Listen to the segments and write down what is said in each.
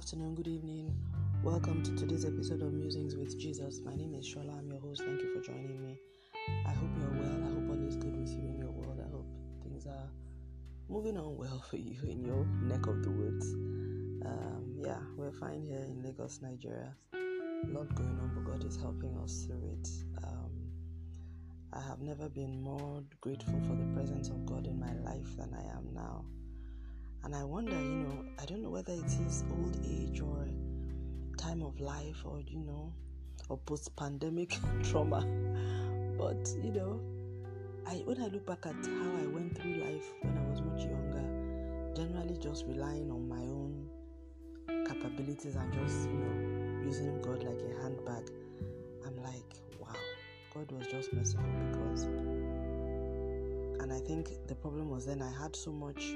afternoon, good evening. Welcome to today's episode of Musings with Jesus. My name is Shola. I'm your host. Thank you for joining me. I hope you're well. I hope all is good with you in your world. I hope things are moving on well for you in your neck of the woods. Um, yeah, we're fine here in Lagos, Nigeria. A lot going on, but God is helping us through it. Um, I have never been more grateful for the presence of God in my life than I am now. And I wonder, you know, I don't know whether it is old age or time of life or, you know, or post pandemic trauma. But, you know, I when I look back at how I went through life when I was much younger, generally just relying on my own capabilities and just, you know, using God like a handbag, I'm like, wow, God was just merciful because and I think the problem was then I had so much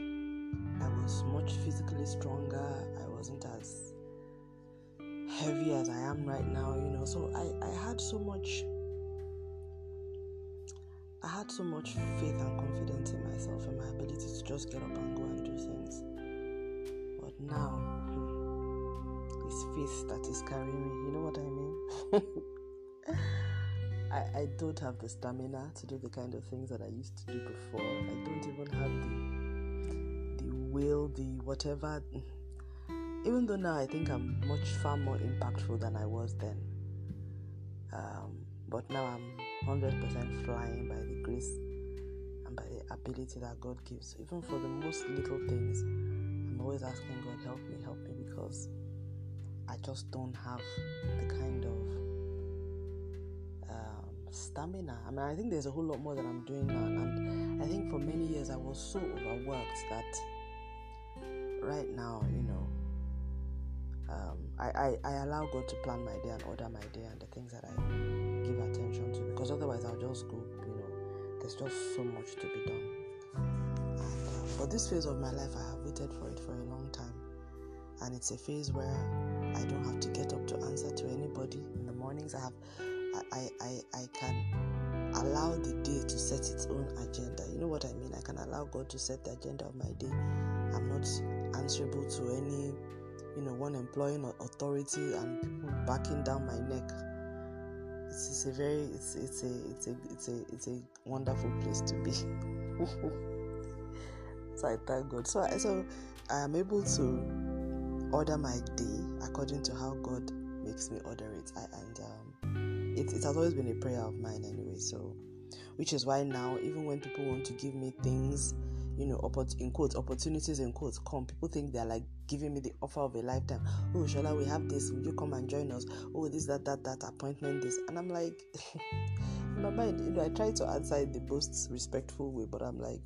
I was much physically stronger. I wasn't as heavy as I am right now, you know. So I, I had so much I had so much faith and confidence in myself and my ability to just get up and go and do things. But now hmm, it's faith that is carrying me. You know what I mean? I, I don't have the stamina to do the kind of things that I used to do before. I don't even have the will, the whatever. Even though now I think I'm much far more impactful than I was then. Um, but now I'm 100% flying by the grace and by the ability that God gives. Even for the most little things, I'm always asking God, help me, help me, because I just don't have the kind of um, stamina. I mean, I think there's a whole lot more that I'm doing now, and I think for many years I was so overworked that right now, you know, um, I, I, I allow God to plan my day and order my day and the things that I give attention to because otherwise I'll just go, you know, there's just so much to be done. And, uh, but this phase of my life, I have waited for it for a long time. And it's a phase where I don't have to get up to answer to anybody in the mornings. I have, I, I, I can allow the day to set its own agenda. You know what I mean? I can allow God to set the agenda of my day. I'm not answerable to any, you know, one employing authority and people backing down my neck. It's, it's a very, it's it's a it's a it's a it's a wonderful place to be. so I thank God. So I so I am able to order my day according to how God makes me order it. I, and um, it, it has always been a prayer of mine anyway. So, which is why now, even when people want to give me things you know, in quotes, opportunities in quotes come. People think they're like giving me the offer of a lifetime. Oh, Shola, we have this. Will you come and join us? Oh, this, that, that, that appointment, this. And I'm like, in my mind, you know, I try to answer in the most respectful way, but I'm like,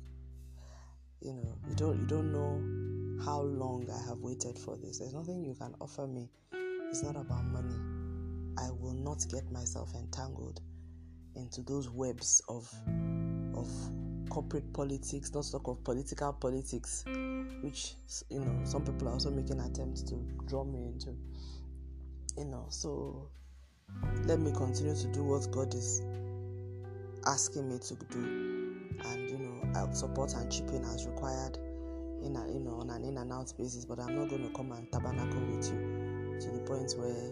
you know, you don't, you don't know how long I have waited for this. There's nothing you can offer me. It's not about money. I will not get myself entangled into those webs of of corporate politics, not talk of political politics, which you know some people are also making attempts to draw me into. You know, so let me continue to do what God is asking me to do, and you know I'll support and chip in as required, in a, you know on an in and out basis. But I'm not going to come and tabernacle with you to the point where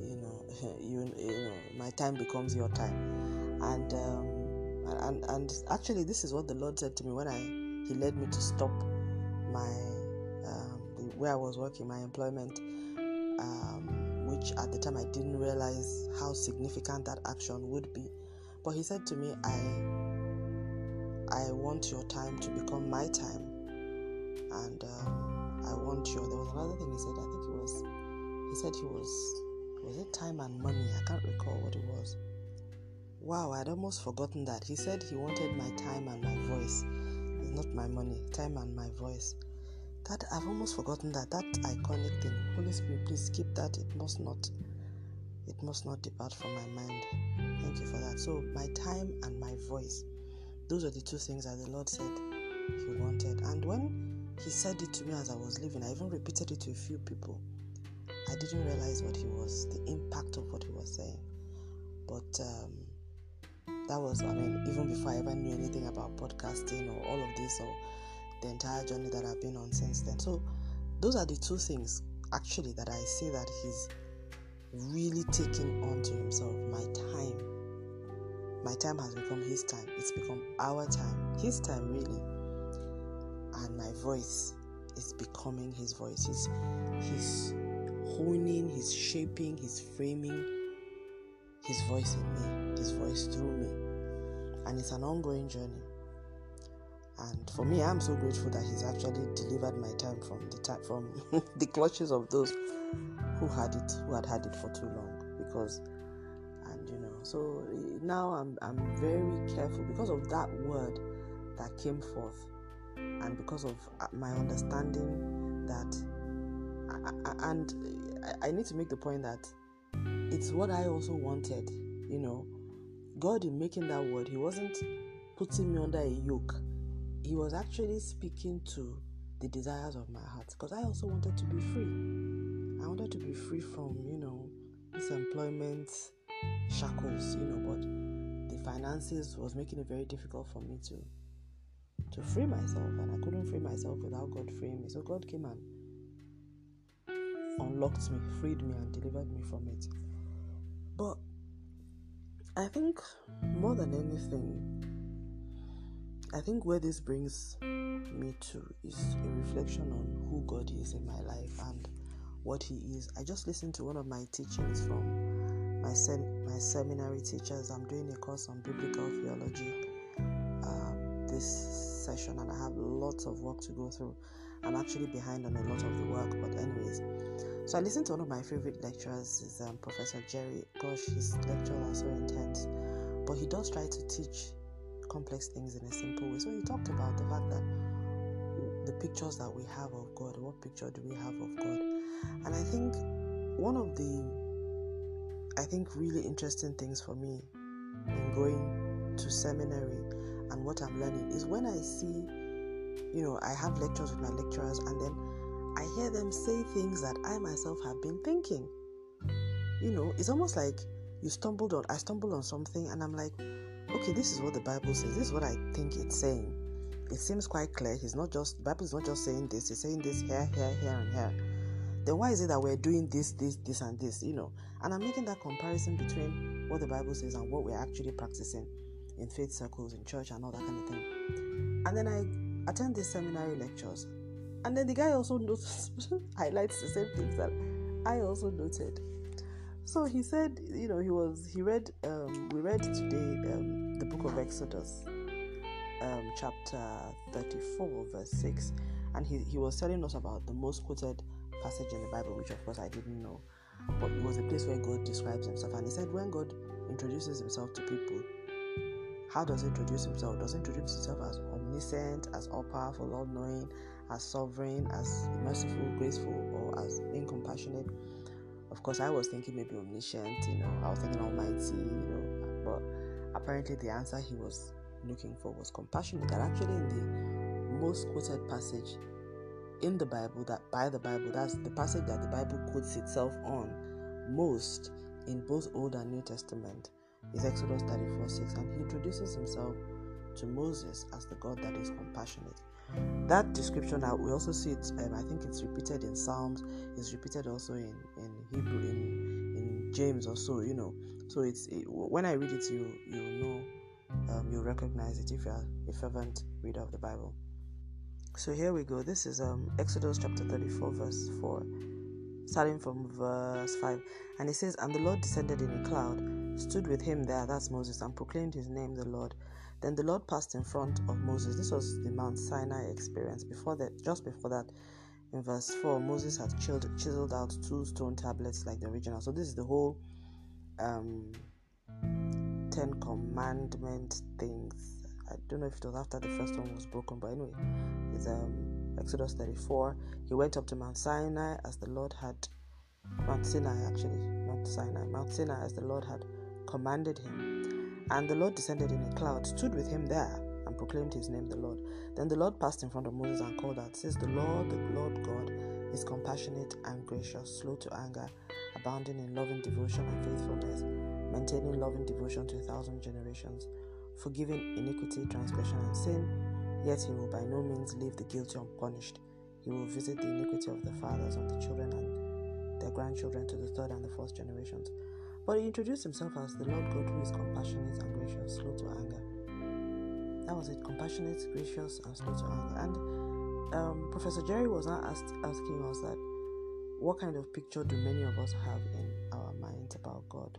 you know you you know my time becomes your time, and. Um, and and actually this is what the lord said to me when i he led me to stop my um, where i was working my employment um, which at the time i didn't realize how significant that action would be. But he said to me i i want your time to become my time. And um, i want your there was another thing he said i think it was he said he was was it time and money? I can't recall what it was Wow, I'd almost forgotten that. He said he wanted my time and my voice. It's not my money, time and my voice. That I've almost forgotten that. That iconic thing. Holy Spirit, please keep that. It must not it must not depart from my mind. Thank you for that. So my time and my voice. Those are the two things that the Lord said He wanted. And when He said it to me as I was leaving, I even repeated it to a few people. I didn't realize what He was, the impact of what He was saying. But um, that was, I mean, even before I ever knew anything about podcasting or all of this or the entire journey that I've been on since then. So, those are the two things actually that I say that he's really taking on to himself my time. My time has become his time. It's become our time. His time really. And my voice is becoming his voice. He's he's honing, he's shaping, he's framing his voice in me, his voice through me. And it's an ongoing journey. And for me, I'm so grateful that he's actually delivered my time from the from the clutches of those who had it, who had had it for too long. Because, and you know, so now I'm I'm very careful because of that word that came forth, and because of uh, my understanding that, and I need to make the point that it's what I also wanted. You know, God in making that word, He wasn't putting me under a yoke he was actually speaking to the desires of my heart because I also wanted to be free. I wanted to be free from, you know, this employment shackles, you know, but the finances was making it very difficult for me to to free myself and I couldn't free myself without God freeing me. So God came and unlocked me, freed me and delivered me from it. But I think more than anything, I think where this brings me to is a reflection on who God is in my life and what He is. I just listened to one of my teachings from my sem- my seminary teachers. I'm doing a course on biblical theology um, this session, and I have lots of work to go through. I'm actually behind on a lot of the work, but anyways. So I listened to one of my favorite lecturers, is um, Professor Jerry. Gosh, his lectures are so intense, but he does try to teach complex things in a simple way. So he talked about the fact that the pictures that we have of God, what picture do we have of God? And I think one of the I think really interesting things for me in going to seminary and what I'm learning is when I see, you know, I have lectures with my lecturers and then I hear them say things that I myself have been thinking. You know, it's almost like you stumbled on I stumbled on something and I'm like, okay, this is what the Bible says. This is what I think it's saying. It seems quite clear. He's not just the Bible is not just saying this. He's saying this here, here, here, and here. Then why is it that we're doing this, this, this, and this? You know, and I'm making that comparison between what the Bible says and what we're actually practicing in faith circles, in church, and all that kind of thing. And then I attend these seminary lectures, and then the guy also notes highlights the same things that I also noted. So he said, you know, he was he read um, we read today um, the book of Exodus, um, chapter thirty-four, verse six, and he he was telling us about the most quoted passage in the Bible, which of course I didn't know, but it was a place where God describes Himself, and He said when God introduces Himself to people, how does He introduce Himself? Does He introduce Himself as omniscient, as all-powerful, all-knowing, as sovereign, as merciful, graceful, or as being compassionate? Of course, I was thinking maybe omniscient, you know, I was thinking almighty, you know, but apparently the answer he was looking for was compassionate. That actually in the most quoted passage in the Bible, that by the Bible, that's the passage that the Bible quotes itself on most in both Old and New Testament is Exodus 34 6, and he introduces himself to Moses as the God that is compassionate. That description, I we also see it. Um, I think it's repeated in Psalms. It's repeated also in in Hebrew, in in James, or so. You know. So it's it, when I read it, you you know, um, you recognize it if you are a fervent reader of the Bible. So here we go. This is um, Exodus chapter 34, verse 4, starting from verse 5. And it says, And the Lord descended in a cloud, stood with him there, that's Moses, and proclaimed his name, the Lord. Then the Lord passed in front of Moses. This was the Mount Sinai experience. Before that, just before that, in verse 4, Moses had chiseled, out two stone tablets like the original. So this is the whole um, Ten Commandment things. I don't know if it was after the first one was broken, but anyway, it's um, Exodus 34. He went up to Mount Sinai as the Lord had Mount Sinai actually, not Sinai, Mount Sinai as the Lord had commanded him. And the Lord descended in a cloud, stood with him there, and proclaimed his name, the Lord. Then the Lord passed in front of Moses and called out, Says the Lord, the Lord God, is compassionate and gracious, slow to anger, abounding in loving devotion and faithfulness, maintaining loving devotion to a thousand generations, forgiving iniquity, transgression, and sin. Yet he will by no means leave the guilty unpunished. He will visit the iniquity of the fathers on the children and their grandchildren to the third and the fourth generations. But he introduced himself as the Lord God who is compassionate and gracious, slow to anger. That was it compassionate, gracious, and slow to anger. And um, Professor Jerry was not asked, asking us that what kind of picture do many of us have in our minds about God?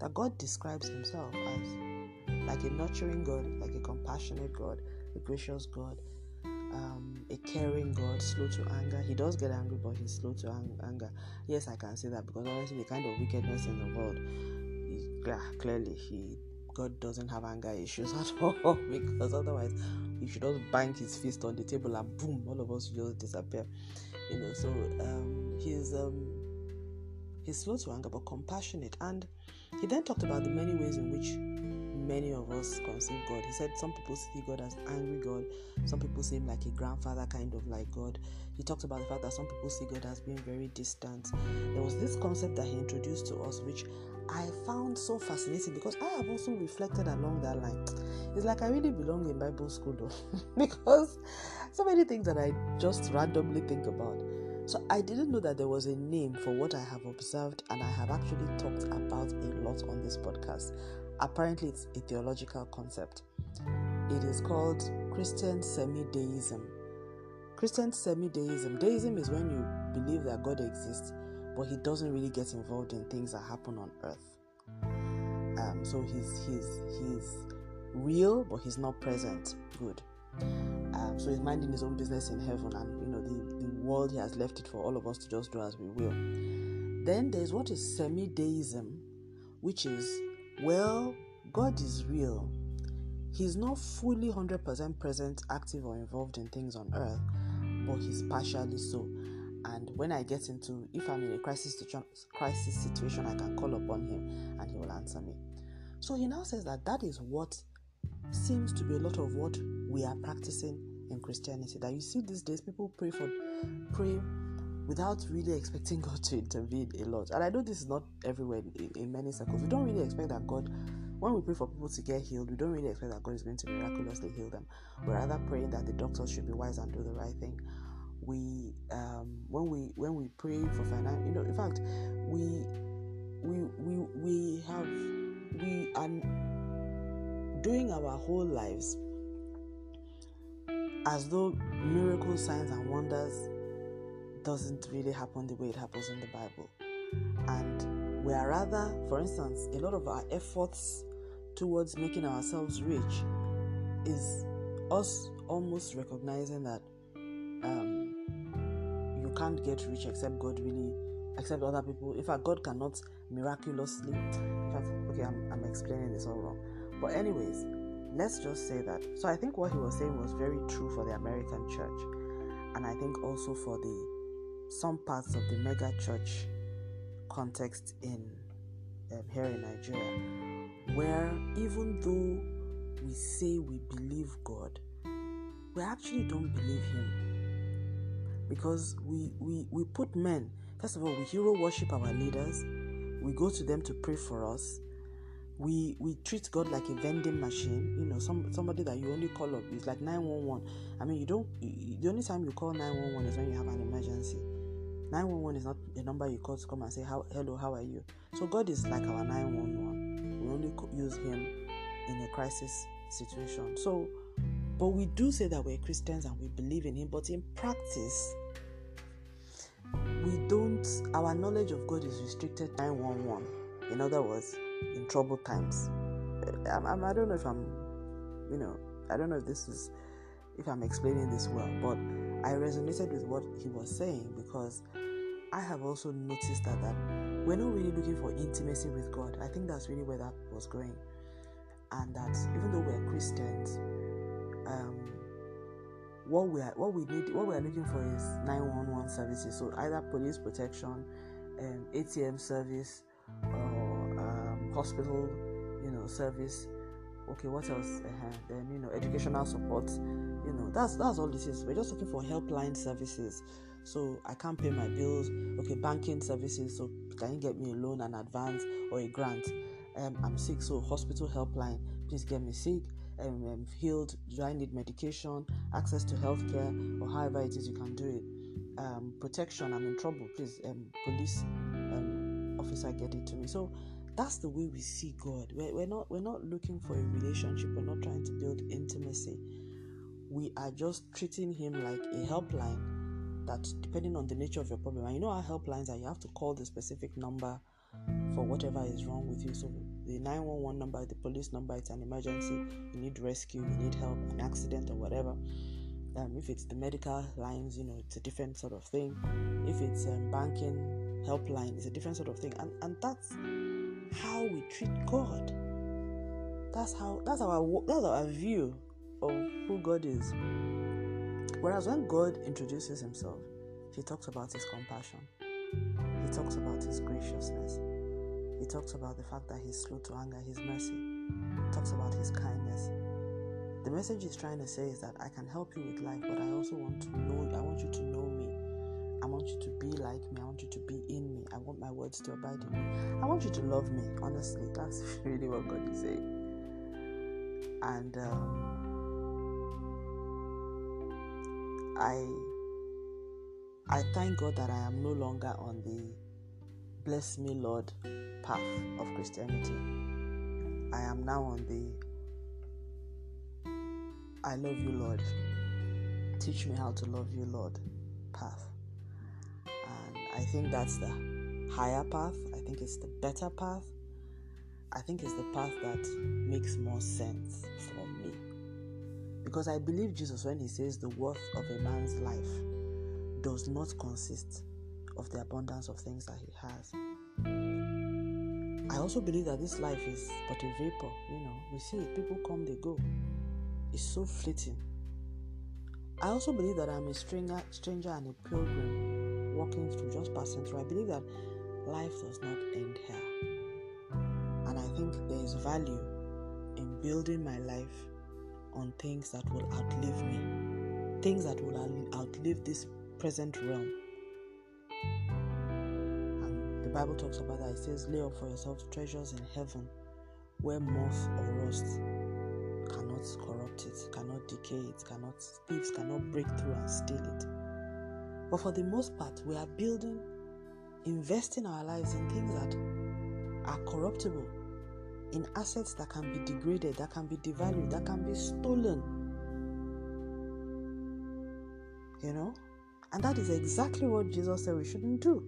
That God describes himself as like a nurturing God, like a compassionate God, a gracious God, um, a caring God, slow to anger. He does get angry, but he's slow to ang- anger. Yes, I can say that because honestly, the kind of wickedness in the world, he, yeah, clearly he God doesn't have anger issues at all because otherwise he should just bang his fist on the table and boom, all of us just disappear. You know, so um, he's um, he's slow to anger but compassionate, and he then talked about the many ways in which many of us conceive God. He said some people see God as angry God, some people see him like a grandfather, kind of like God. He talked about the fact that some people see God as being very distant. There was this concept that he introduced to us, which I found so fascinating because I have also reflected along that line. It's like I really belong in Bible school though, because so many things that I just randomly think about. So I didn't know that there was a name for what I have observed, and I have actually talked about a lot on this podcast. Apparently, it's a theological concept. It is called Christian semi deism. Christian semi deism. Deism is when you believe that God exists, but He doesn't really get involved in things that happen on earth. Um, so he's he's he's real, but he's not present. Good. Um, so he's minding his own business in heaven, and you know the, the world he has left it for all of us to just do as we will. Then there's what is semi deism, which is well, God is real. He's not fully 100% present, active, or involved in things on earth, but he's partially so. And when I get into, if I'm in a crisis crisis situation, I can call upon him and he will answer me. So he now says that that is what seems to be a lot of what we are practicing in Christianity. That you see these days, people pray for pray without really expecting God to intervene a lot. And I know this is not everywhere in, in, many circles. We don't really expect that God, when we pray for people to get healed, we don't really expect that God is going to miraculously heal them. We're rather praying that the doctors should be wise and do the right thing. We, um, when we when we pray for finance, you know, in fact, we we we we have we are doing our whole lives as though miracles, signs, and wonders doesn't really happen the way it happens in the Bible. And we are rather, for instance, a lot of our efforts towards making ourselves rich is us almost recognizing that um, you can't get rich except God really, except other people. In fact, God cannot miraculously. Fact, okay, I'm, I'm explaining this all wrong. But, anyways, let's just say that. So, I think what he was saying was very true for the American church, and I think also for the some parts of the mega church context in um, here in Nigeria, where even though we say we believe God, we actually don't believe Him because we we we put men. First of all, we hero worship our leaders. We go to them to pray for us. We we treat God like a vending machine. You know, some somebody that you only call up is like nine one one. I mean, you don't. The only time you call nine one one is when you have an emergency 911 is not the number you call to come and say, how, Hello, how are you? So God is like our 911. We only use Him in a crisis situation. So, but we do say that we're Christians and we believe in Him, but in practice, we don't, our knowledge of God is restricted 911. In other words, in troubled times. Eh, I'm, I'm, I don't know if I'm, you know, I don't know if this is, if I'm explaining this well, but I resonated with what he was saying because I have also noticed that, that we're not really looking for intimacy with God. I think that's really where that was going. And that even though we're Christians, um, what we are, what we need, what we are looking for is 911 services. So either police protection, um, ATM service, or um, hospital, you know, service. Okay, what else? Uh-huh. Then you know, educational support. You know, that's that's all this is. We're just looking for helpline services so I can't pay my bills. Okay, banking services. So can you get me a loan, an advance, or a grant? Um, I'm sick, so hospital helpline. Please get me sick. Um, I'm healed. Do I need medication? Access to healthcare, or however it is you can do it. um, protection. I'm in trouble. Please, um, police um, officer, get it to me. So that's the way we see God. We're, we're not we're not looking for a relationship. We're not trying to build intimacy. We are just treating Him like a helpline. That depending on the nature of your problem, and you know our helplines are you have to call the specific number for whatever is wrong with you. So the 911 number, the police number, it's an emergency. You need rescue. You need help, an accident or whatever. Um, if it's the medical lines, you know, it's a different sort of thing. If it's um, banking helpline, it's a different sort of thing. And and that's how we treat God. That's how that's our that's our view of who God is. Whereas when God introduces himself, he talks about his compassion. He talks about his graciousness. He talks about the fact that he's slow to anger, his mercy. He talks about his kindness. The message he's trying to say is that I can help you with life, but I also want to know I want you to know me. I want you to be like me. I want you to be in me. I want my words to abide in me. I want you to love me. Honestly, that's really what God is saying. And um, I I thank God that I am no longer on the bless me Lord path of Christianity. I am now on the I love you Lord. Teach me how to love you Lord path. And I think that's the higher path. I think it's the better path. I think it's the path that makes more sense for. Because I believe Jesus when he says the worth of a man's life does not consist of the abundance of things that he has. I also believe that this life is but a vapor. You know, we see it, people come, they go. It's so fleeting. I also believe that I'm a stranger, stranger and a pilgrim walking through, just passing through. I believe that life does not end here. And I think there is value in building my life on things that will outlive me, things that will outlive this present realm. And the Bible talks about that. It says, Lay up for yourselves treasures in heaven where moth or rust cannot corrupt it, cannot decay it, cannot thieves cannot break through and steal it. But for the most part, we are building, investing our lives in things that are corruptible, in assets that can be degraded, that can be devalued, that can be stolen. You know? And that is exactly what Jesus said we shouldn't do.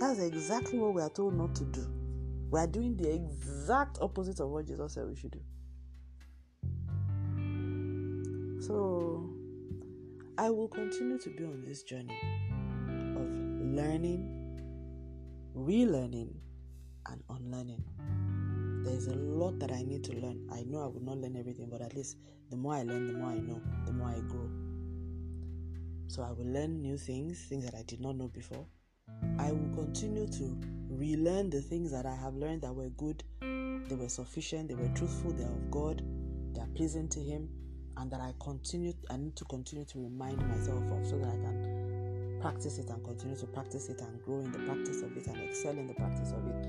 That's exactly what we are told not to do. We are doing the exact opposite of what Jesus said we should do. So, I will continue to be on this journey of learning, relearning, and unlearning. There's a lot that I need to learn. I know I will not learn everything, but at least the more I learn, the more I know, the more I grow. So I will learn new things, things that I did not know before. I will continue to relearn the things that I have learned that were good, they were sufficient, they were truthful, they are of God, they are pleasing to Him, and that I continue I need to continue to remind myself of so that I can practice it and continue to practice it and grow in the practice of it and excel in the practice of it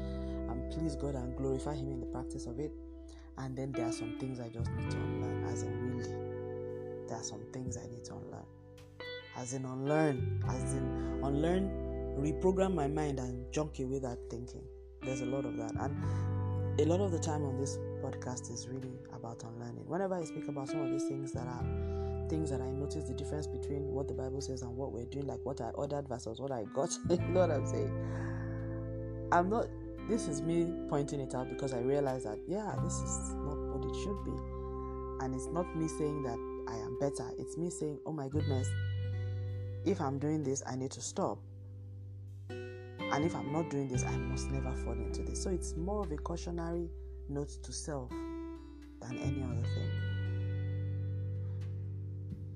and please God and glorify Him in the practice of it. And then there are some things I just need to unlearn, as in really, there are some things I need to unlearn, as in unlearn, as in unlearn, reprogram my mind and junk away that thinking. There's a lot of that, and a lot of the time on this podcast is really about unlearning. Whenever I speak about some of these things that are things that I notice the difference between what the Bible says and what we're doing, like what I ordered versus what I got. you know what I'm saying? I'm not this is me pointing it out because I realize that, yeah, this is not what it should be. And it's not me saying that I am better. It's me saying, oh my goodness, if I'm doing this, I need to stop. And if I'm not doing this, I must never fall into this. So it's more of a cautionary note to self than any other thing.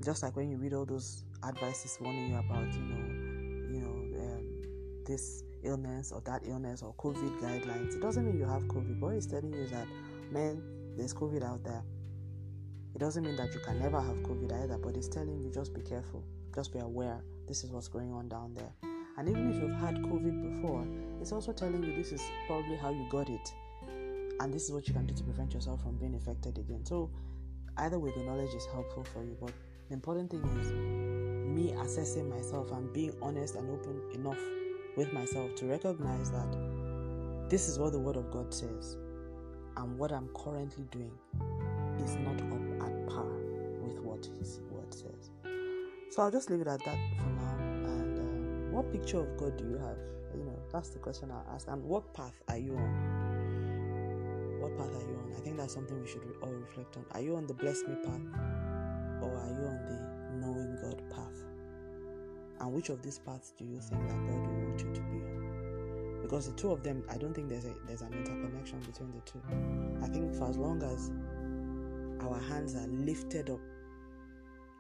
Just like when you read all those advices warning you about, you know, you know, um, this illness or that illness or COVID guidelines. It doesn't mean you have COVID. But it's telling you that, man, there's COVID out there. It doesn't mean that you can never have COVID either, but it's telling you just be careful, just be aware. This is what's going on down there. And even if you've had COVID before, it's also telling you this is probably how you got it. And this is what you can do to prevent yourself from being infected again. So, either way, the knowledge is helpful for you. But the important thing is me assessing myself and being honest and open enough with myself to recognize that this is what the Word of God says, and what I'm currently doing is not up at par with what His Word says. So I'll just leave it at that for now. And um, what picture of God do you have? You know, that's the question I'll ask. And what path are you on? What path are you on? I think that's something we should all reflect on. Are you on the bless me path, are you on the knowing God path? And which of these paths do you think that God will want you to be on? Because the two of them, I don't think there's a there's an interconnection between the two. I think for as long as our hands are lifted up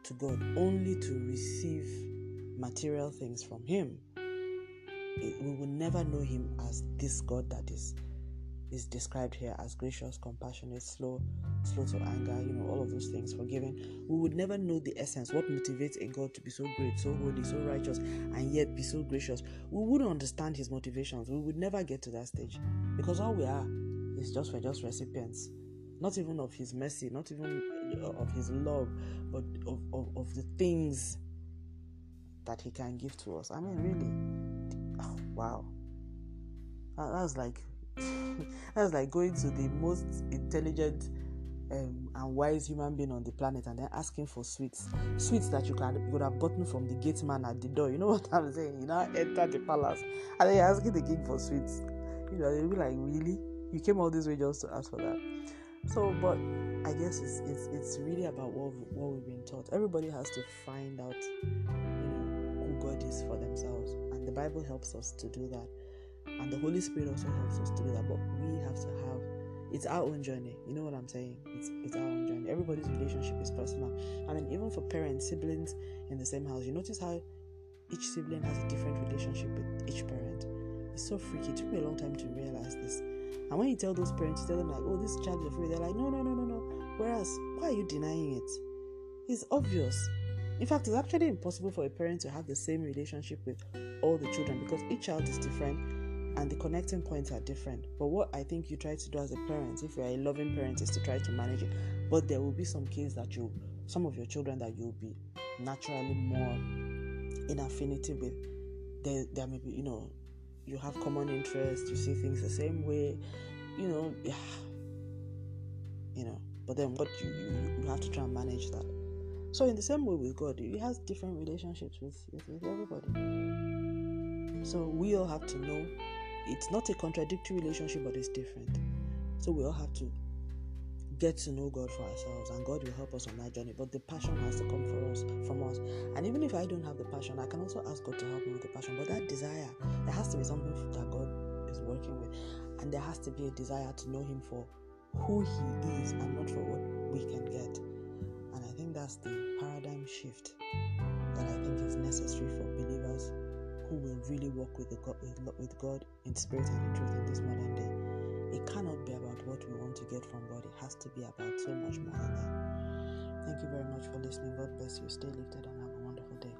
to God only to receive material things from Him, it, we will never know Him as this God that is is described here as gracious, compassionate, slow, slow to anger, you know, all of those things, forgiving. We would never know the essence, what motivates a God to be so great, so holy, so righteous, and yet be so gracious. We wouldn't understand his motivations. We would never get to that stage. Because all we are is just we're just recipients. Not even of his mercy, not even uh, of his love, but of, of, of the things that he can give to us. I mean, really. Oh, wow. That was like That's like going to the most intelligent um, and wise human being on the planet and then asking for sweets. Sweets that you can could have gotten from the gate man at the door. You know what I'm saying? You now enter the palace and then you're asking the king for sweets. You know, they'll be like, Really? You came all this way just to ask for that. So, but I guess it's it's it's really about what we, what we've been taught. Everybody has to find out, you know, who God is for themselves, and the Bible helps us to do that and the Holy Spirit also helps us to do that. But we have to have it's our own journey. You know what I'm saying? It's it's our own journey. Everybody's relationship is personal. I mean, even for parents, siblings in the same house, you notice how each sibling has a different relationship with each parent. It's so freaky. It took me a long time to realize this. And when you tell those parents, you tell them like, "Oh, this child is afraid," they're like, "No, no, no, no, no." Whereas, why are you denying it? It's obvious. In fact, it's actually impossible for a parent to have the same relationship with all the children because each child is different and the connecting points are different. But what I think you try to do as a parent, if you're a loving parent, is to try to manage it. But there will be some kids that you, some of your children that you'll be naturally more in affinity with. There, there may be, you know, you have common interests, you see things the same way, you know, yeah, you know. But then what you, you, you have to try and manage that. So in the same way with God, He has different relationships with, with, with everybody. So we all have to know it's not a contradictory relationship, but it's different. So we all have to get to know God for ourselves, and God will help us on that journey. But the passion has to come for us from us. And even if I don't have the passion, I can also ask God to help me with the passion. But that desire, there has to be something that God is working with, and there has to be a desire to know Him for who He is and not for what we can get. And I think that's the paradigm shift that I think is necessary for believers who will really walk with, God, with God in spirit and in truth in this modern day. It cannot be about what we want to get from God, it has to be about so much more than that. Thank you very much for listening. God bless you. Stay lifted and have a wonderful day.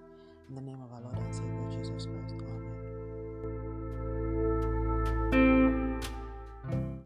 In the name of our Lord and Savior Jesus Christ. Amen.